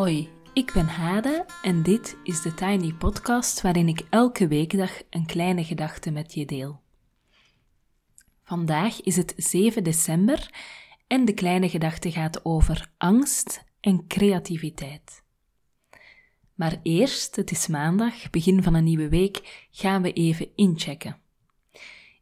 Hoi, ik ben Hade en dit is de Tiny Podcast waarin ik elke weekdag een kleine gedachte met je deel. Vandaag is het 7 december en de kleine gedachte gaat over angst en creativiteit. Maar eerst, het is maandag, begin van een nieuwe week, gaan we even inchecken.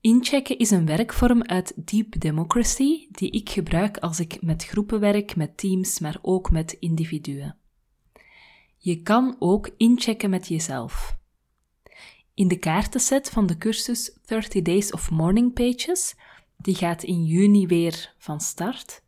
Inchecken is een werkvorm uit Deep Democracy die ik gebruik als ik met groepen werk, met teams, maar ook met individuen. Je kan ook inchecken met jezelf. In de kaartenset van de cursus 30 Days of Morning Pages, die gaat in juni weer van start,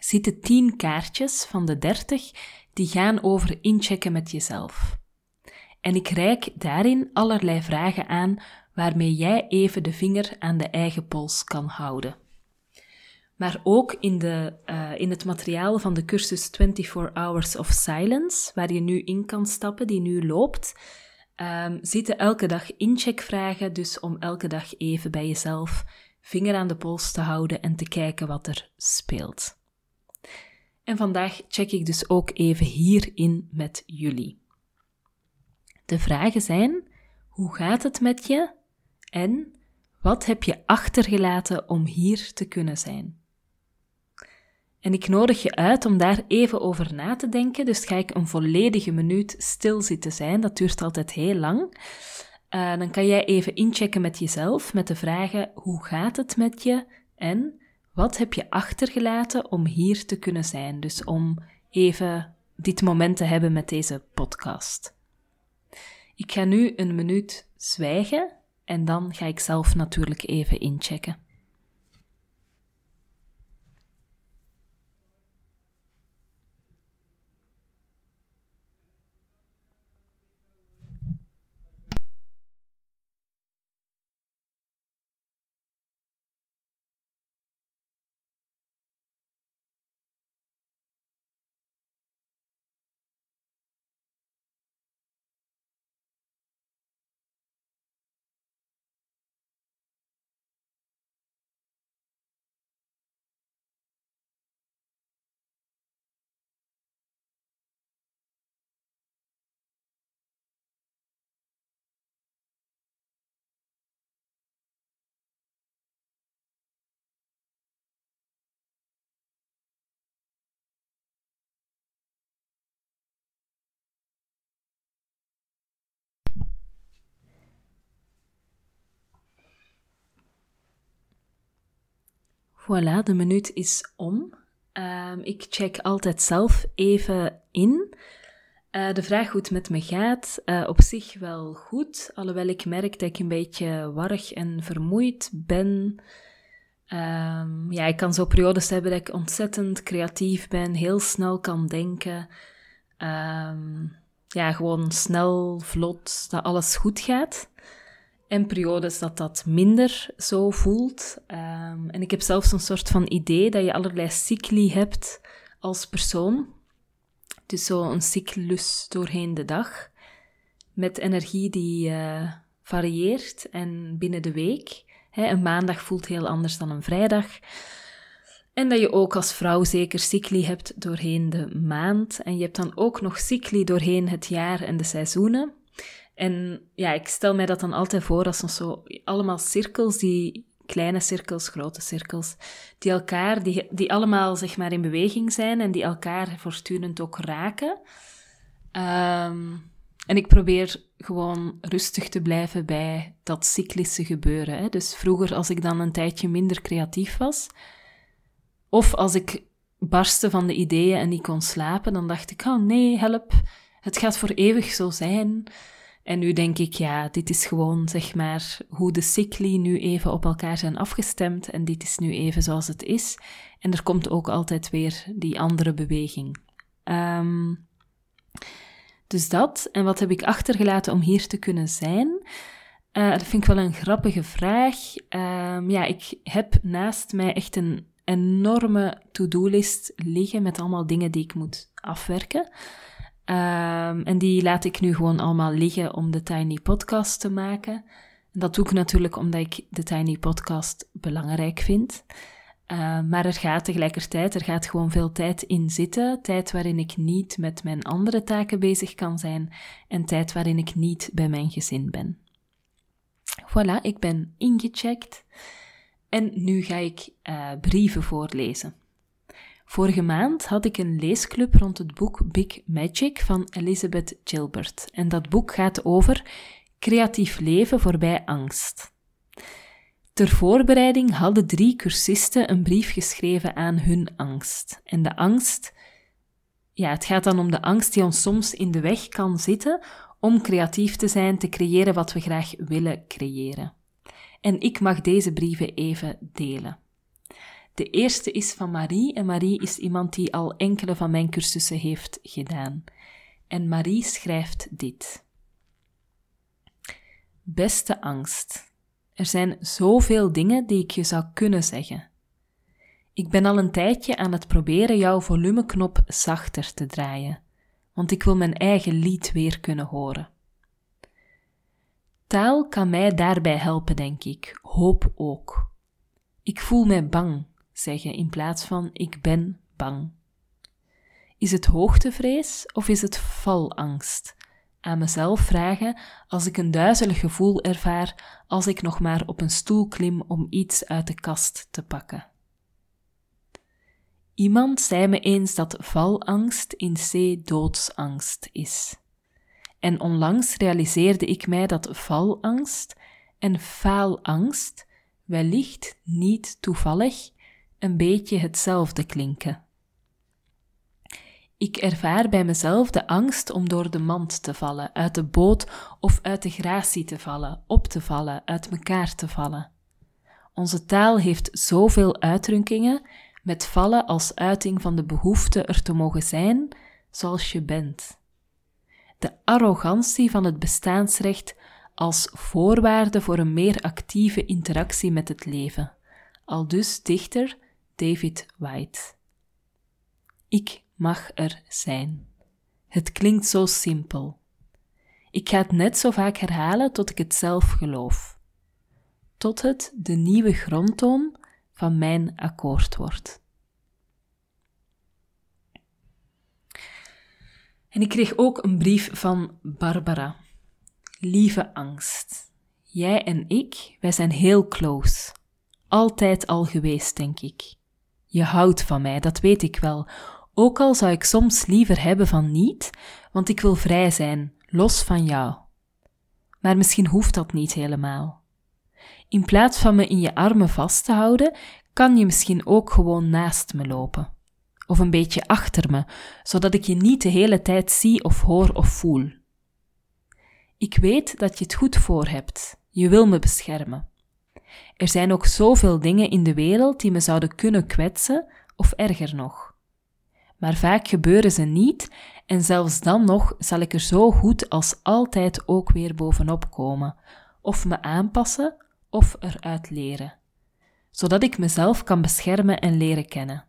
zitten 10 kaartjes van de 30 die gaan over inchecken met jezelf. En ik reik daarin allerlei vragen aan waarmee jij even de vinger aan de eigen pols kan houden. Maar ook in, de, uh, in het materiaal van de cursus 24 Hours of Silence, waar je nu in kan stappen, die nu loopt, um, zitten elke dag incheckvragen, dus om elke dag even bij jezelf vinger aan de pols te houden en te kijken wat er speelt. En vandaag check ik dus ook even hierin met jullie. De vragen zijn: hoe gaat het met je? En wat heb je achtergelaten om hier te kunnen zijn? En ik nodig je uit om daar even over na te denken. Dus ga ik een volledige minuut stil zitten zijn. Dat duurt altijd heel lang. Uh, dan kan jij even inchecken met jezelf met de vragen: hoe gaat het met je? En wat heb je achtergelaten om hier te kunnen zijn? Dus om even dit moment te hebben met deze podcast. Ik ga nu een minuut zwijgen en dan ga ik zelf natuurlijk even inchecken. Voilà, de minuut is om. Um, ik check altijd zelf even in. Uh, de vraag hoe het met me gaat, uh, op zich wel goed, alhoewel ik merk dat ik een beetje warrig en vermoeid ben. Um, ja, ik kan zo periodes hebben dat ik ontzettend creatief ben, heel snel kan denken. Um, ja, gewoon snel, vlot, dat alles goed gaat en periodes dat dat minder zo voelt. Um, en ik heb zelfs een soort van idee dat je allerlei cycli hebt als persoon. Dus zo een cyclus doorheen de dag. Met energie die uh, varieert en binnen de week. Hè, een maandag voelt heel anders dan een vrijdag. En dat je ook als vrouw zeker cycli hebt doorheen de maand. En je hebt dan ook nog cycli doorheen het jaar en de seizoenen. En ja, ik stel mij dat dan altijd voor als zo allemaal cirkels, die kleine cirkels, grote cirkels, die elkaar, die, die allemaal zeg maar in beweging zijn en die elkaar voortdurend ook raken. Um, en ik probeer gewoon rustig te blijven bij dat cyclische gebeuren. Hè. Dus vroeger, als ik dan een tijdje minder creatief was, of als ik barstte van de ideeën en niet kon slapen, dan dacht ik, oh nee, help, het gaat voor eeuwig zo zijn. En nu denk ik, ja, dit is gewoon zeg maar hoe de cycli nu even op elkaar zijn afgestemd en dit is nu even zoals het is. En er komt ook altijd weer die andere beweging. Um, dus dat. En wat heb ik achtergelaten om hier te kunnen zijn? Uh, dat vind ik wel een grappige vraag. Um, ja, ik heb naast mij echt een enorme to-do-list liggen met allemaal dingen die ik moet afwerken. Um, en die laat ik nu gewoon allemaal liggen om de Tiny Podcast te maken. En dat doe ik natuurlijk omdat ik de Tiny Podcast belangrijk vind. Uh, maar er gaat tegelijkertijd, er gaat gewoon veel tijd in zitten. Tijd waarin ik niet met mijn andere taken bezig kan zijn en tijd waarin ik niet bij mijn gezin ben. Voilà, ik ben ingecheckt en nu ga ik uh, brieven voorlezen. Vorige maand had ik een leesclub rond het boek Big Magic van Elizabeth Gilbert. En dat boek gaat over creatief leven voorbij angst. Ter voorbereiding hadden drie cursisten een brief geschreven aan hun angst. En de angst, ja, het gaat dan om de angst die ons soms in de weg kan zitten om creatief te zijn, te creëren wat we graag willen creëren. En ik mag deze brieven even delen. De eerste is van Marie en Marie is iemand die al enkele van mijn cursussen heeft gedaan. En Marie schrijft dit. Beste angst, er zijn zoveel dingen die ik je zou kunnen zeggen. Ik ben al een tijdje aan het proberen jouw volumeknop zachter te draaien, want ik wil mijn eigen lied weer kunnen horen. Taal kan mij daarbij helpen, denk ik, hoop ook. Ik voel mij bang, zeggen in plaats van ik ben bang. Is het hoogtevrees of is het valangst? Aan mezelf vragen als ik een duizelig gevoel ervaar als ik nog maar op een stoel klim om iets uit de kast te pakken. Iemand zei me eens dat valangst in C doodsangst is. En onlangs realiseerde ik mij dat valangst en faalangst wellicht niet toevallig een beetje hetzelfde klinken. Ik ervaar bij mezelf de angst om door de mand te vallen, uit de boot of uit de gratie te vallen, op te vallen, uit mekaar te vallen. Onze taal heeft zoveel uitdrukkingen, met vallen als uiting van de behoefte er te mogen zijn zoals je bent. De arrogantie van het bestaansrecht als voorwaarde voor een meer actieve interactie met het leven. Al dus dichter David White. Ik mag er zijn. Het klinkt zo simpel. Ik ga het net zo vaak herhalen tot ik het zelf geloof. Tot het de nieuwe grondtoon van mijn akkoord wordt. En ik kreeg ook een brief van Barbara. Lieve angst. Jij en ik, wij zijn heel close. Altijd al geweest, denk ik. Je houdt van mij, dat weet ik wel. Ook al zou ik soms liever hebben van niet, want ik wil vrij zijn, los van jou. Maar misschien hoeft dat niet helemaal. In plaats van me in je armen vast te houden, kan je misschien ook gewoon naast me lopen. Of een beetje achter me, zodat ik je niet de hele tijd zie of hoor of voel. Ik weet dat je het goed voor hebt. Je wil me beschermen. Er zijn ook zoveel dingen in de wereld die me zouden kunnen kwetsen, of erger nog. Maar vaak gebeuren ze niet, en zelfs dan nog zal ik er zo goed als altijd ook weer bovenop komen, of me aanpassen, of eruit leren, zodat ik mezelf kan beschermen en leren kennen.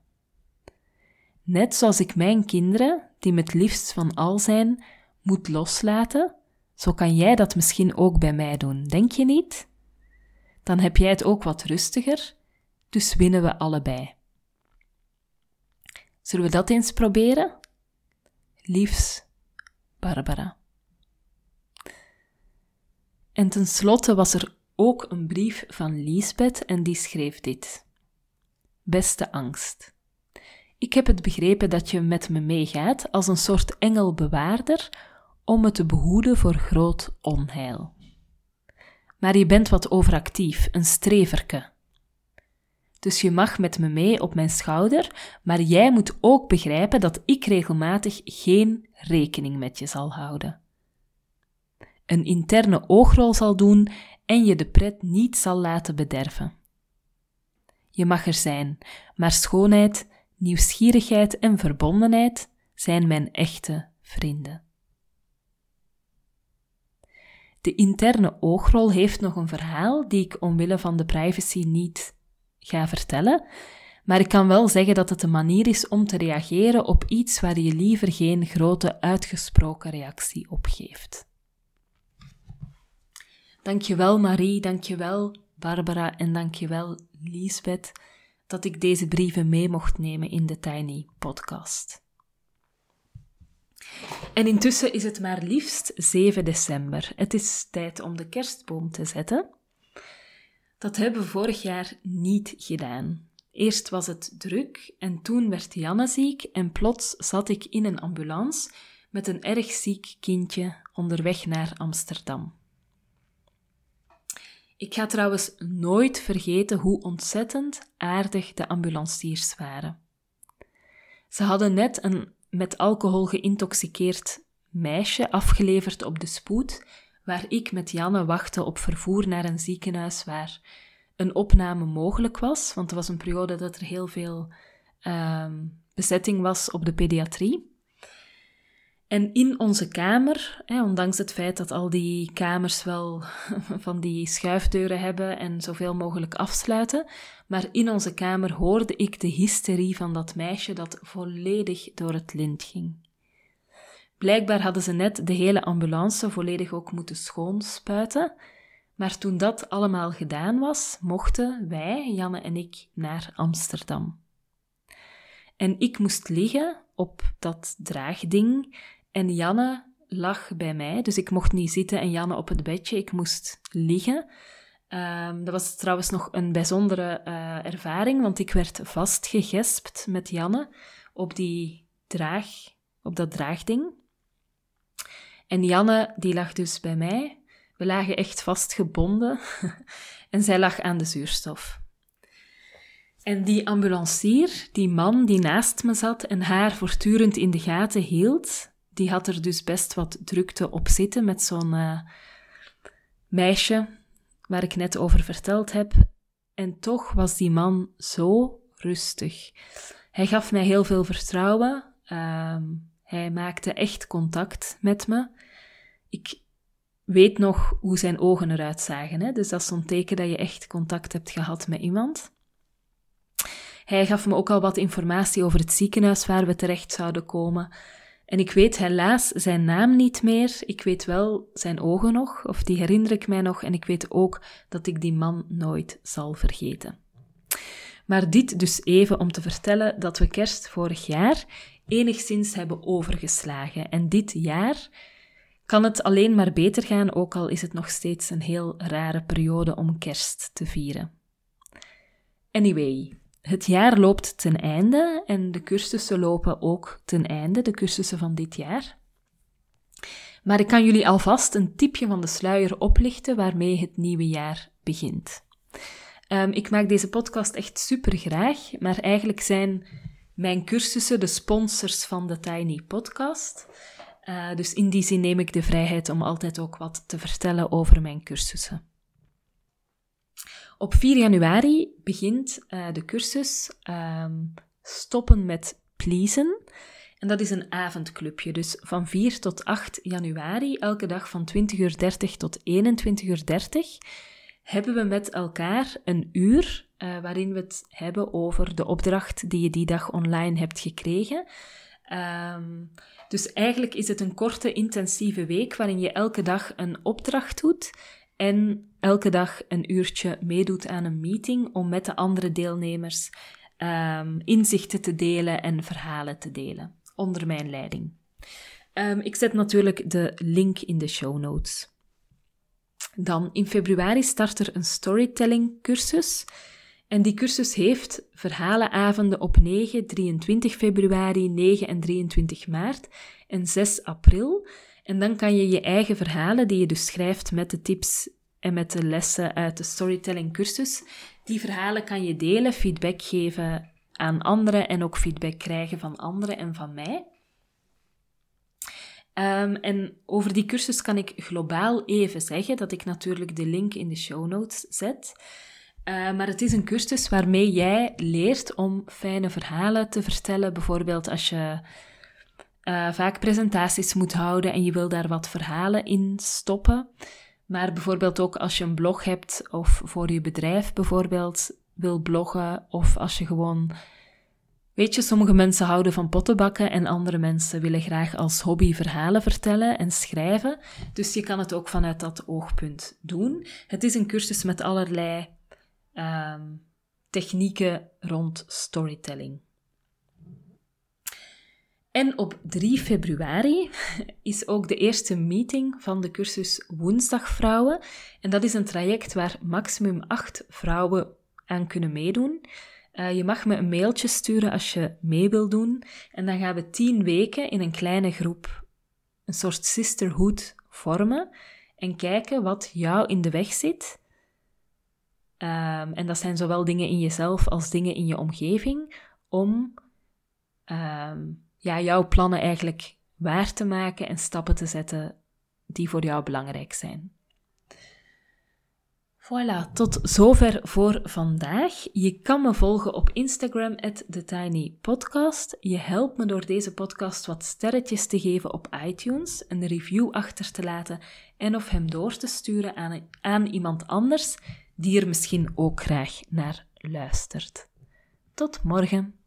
Net zoals ik mijn kinderen, die me het liefst van al zijn, moet loslaten, zo kan jij dat misschien ook bij mij doen, denk je niet? Dan heb jij het ook wat rustiger, dus winnen we allebei. Zullen we dat eens proberen? Liefs, Barbara. En tenslotte was er ook een brief van Liesbeth en die schreef dit. Beste angst. Ik heb het begrepen dat je met me meegaat als een soort engelbewaarder om me te behoeden voor groot onheil maar je bent wat overactief, een streverke. Dus je mag met me mee op mijn schouder, maar jij moet ook begrijpen dat ik regelmatig geen rekening met je zal houden. Een interne oogrol zal doen en je de pret niet zal laten bederven. Je mag er zijn, maar schoonheid, nieuwsgierigheid en verbondenheid zijn mijn echte vrienden. De interne oogrol heeft nog een verhaal die ik omwille van de privacy niet ga vertellen, maar ik kan wel zeggen dat het een manier is om te reageren op iets waar je liever geen grote uitgesproken reactie op geeft. Dankjewel Marie, dankjewel Barbara en dankjewel Liesbeth dat ik deze brieven mee mocht nemen in de Tiny Podcast. En intussen is het maar liefst 7 december. Het is tijd om de kerstboom te zetten. Dat hebben we vorig jaar niet gedaan. Eerst was het druk en toen werd Janne ziek en plots zat ik in een ambulance met een erg ziek kindje onderweg naar Amsterdam. Ik ga trouwens nooit vergeten hoe ontzettend aardig de ambulanciers waren. Ze hadden net een met alcohol geïntoxiceerd meisje afgeleverd op de spoed, waar ik met Janne wachtte op vervoer naar een ziekenhuis waar een opname mogelijk was, want er was een periode dat er heel veel uh, bezetting was op de pediatrie. En in onze kamer, hè, ondanks het feit dat al die kamers wel van die schuifdeuren hebben en zoveel mogelijk afsluiten, maar in onze kamer hoorde ik de hysterie van dat meisje dat volledig door het lint ging. Blijkbaar hadden ze net de hele ambulance volledig ook moeten schoonspuiten, maar toen dat allemaal gedaan was, mochten wij, Janne en ik, naar Amsterdam. En ik moest liggen op dat draagding en Janne lag bij mij, dus ik mocht niet zitten en Janne op het bedje, ik moest liggen. Um, dat was trouwens nog een bijzondere uh, ervaring, want ik werd vastgegespt met Janne op die draag, op dat draagding. En Janne, die lag dus bij mij. We lagen echt vastgebonden en zij lag aan de zuurstof. En die ambulancier, die man die naast me zat en haar voortdurend in de gaten hield, die had er dus best wat drukte op zitten met zo'n uh, meisje waar ik net over verteld heb. En toch was die man zo rustig. Hij gaf mij heel veel vertrouwen. Uh, hij maakte echt contact met me. Ik weet nog hoe zijn ogen eruit zagen. Hè? Dus dat is zo'n teken dat je echt contact hebt gehad met iemand. Hij gaf me ook al wat informatie over het ziekenhuis waar we terecht zouden komen. En ik weet helaas zijn naam niet meer. Ik weet wel zijn ogen nog, of die herinner ik mij nog. En ik weet ook dat ik die man nooit zal vergeten. Maar dit dus even om te vertellen dat we kerst vorig jaar enigszins hebben overgeslagen. En dit jaar kan het alleen maar beter gaan, ook al is het nog steeds een heel rare periode om kerst te vieren. Anyway, het jaar loopt ten einde en de cursussen lopen ook ten einde, de cursussen van dit jaar. Maar ik kan jullie alvast een tipje van de sluier oplichten waarmee het nieuwe jaar begint. Um, ik maak deze podcast echt super graag, maar eigenlijk zijn mijn cursussen de sponsors van de Tiny Podcast. Uh, dus in die zin neem ik de vrijheid om altijd ook wat te vertellen over mijn cursussen. Op 4 januari begint uh, de cursus um, Stoppen met Pleasen. En dat is een avondclubje. Dus van 4 tot 8 januari, elke dag van 20.30 uur tot 21.30 uur, hebben we met elkaar een uur uh, waarin we het hebben over de opdracht die je die dag online hebt gekregen. Um, dus eigenlijk is het een korte, intensieve week waarin je elke dag een opdracht doet en elke dag een uurtje meedoet aan een meeting om met de andere deelnemers um, inzichten te delen en verhalen te delen onder mijn leiding. Um, ik zet natuurlijk de link in de show notes. Dan in februari start er een storytelling cursus. En die cursus heeft verhalenavonden op 9, 23 februari, 9 en 23 maart en 6 april. En dan kan je je eigen verhalen, die je dus schrijft met de tips en met de lessen uit de storytelling cursus, die verhalen kan je delen, feedback geven aan anderen en ook feedback krijgen van anderen en van mij. Um, en over die cursus kan ik globaal even zeggen dat ik natuurlijk de link in de show notes zet. Uh, maar het is een cursus waarmee jij leert om fijne verhalen te vertellen. Bijvoorbeeld als je uh, vaak presentaties moet houden en je wil daar wat verhalen in stoppen. Maar bijvoorbeeld ook als je een blog hebt of voor je bedrijf bijvoorbeeld wil bloggen of als je gewoon Weet je, sommige mensen houden van pottenbakken en andere mensen willen graag als hobby verhalen vertellen en schrijven. Dus je kan het ook vanuit dat oogpunt doen. Het is een cursus met allerlei um, technieken rond storytelling. En op 3 februari is ook de eerste meeting van de cursus Woensdagvrouwen. En dat is een traject waar maximum 8 vrouwen aan kunnen meedoen. Uh, je mag me een mailtje sturen als je mee wil doen. En dan gaan we 10 weken in een kleine groep een soort sisterhood vormen en kijken wat jou in de weg zit. Um, en dat zijn zowel dingen in jezelf als dingen in je omgeving, om um, ja, jouw plannen eigenlijk waar te maken en stappen te zetten die voor jou belangrijk zijn. Voilà, tot zover voor vandaag. Je kan me volgen op Instagram, TheTinyPodcast. Je helpt me door deze podcast wat sterretjes te geven op iTunes, een review achter te laten en of hem door te sturen aan, aan iemand anders die er misschien ook graag naar luistert. Tot morgen.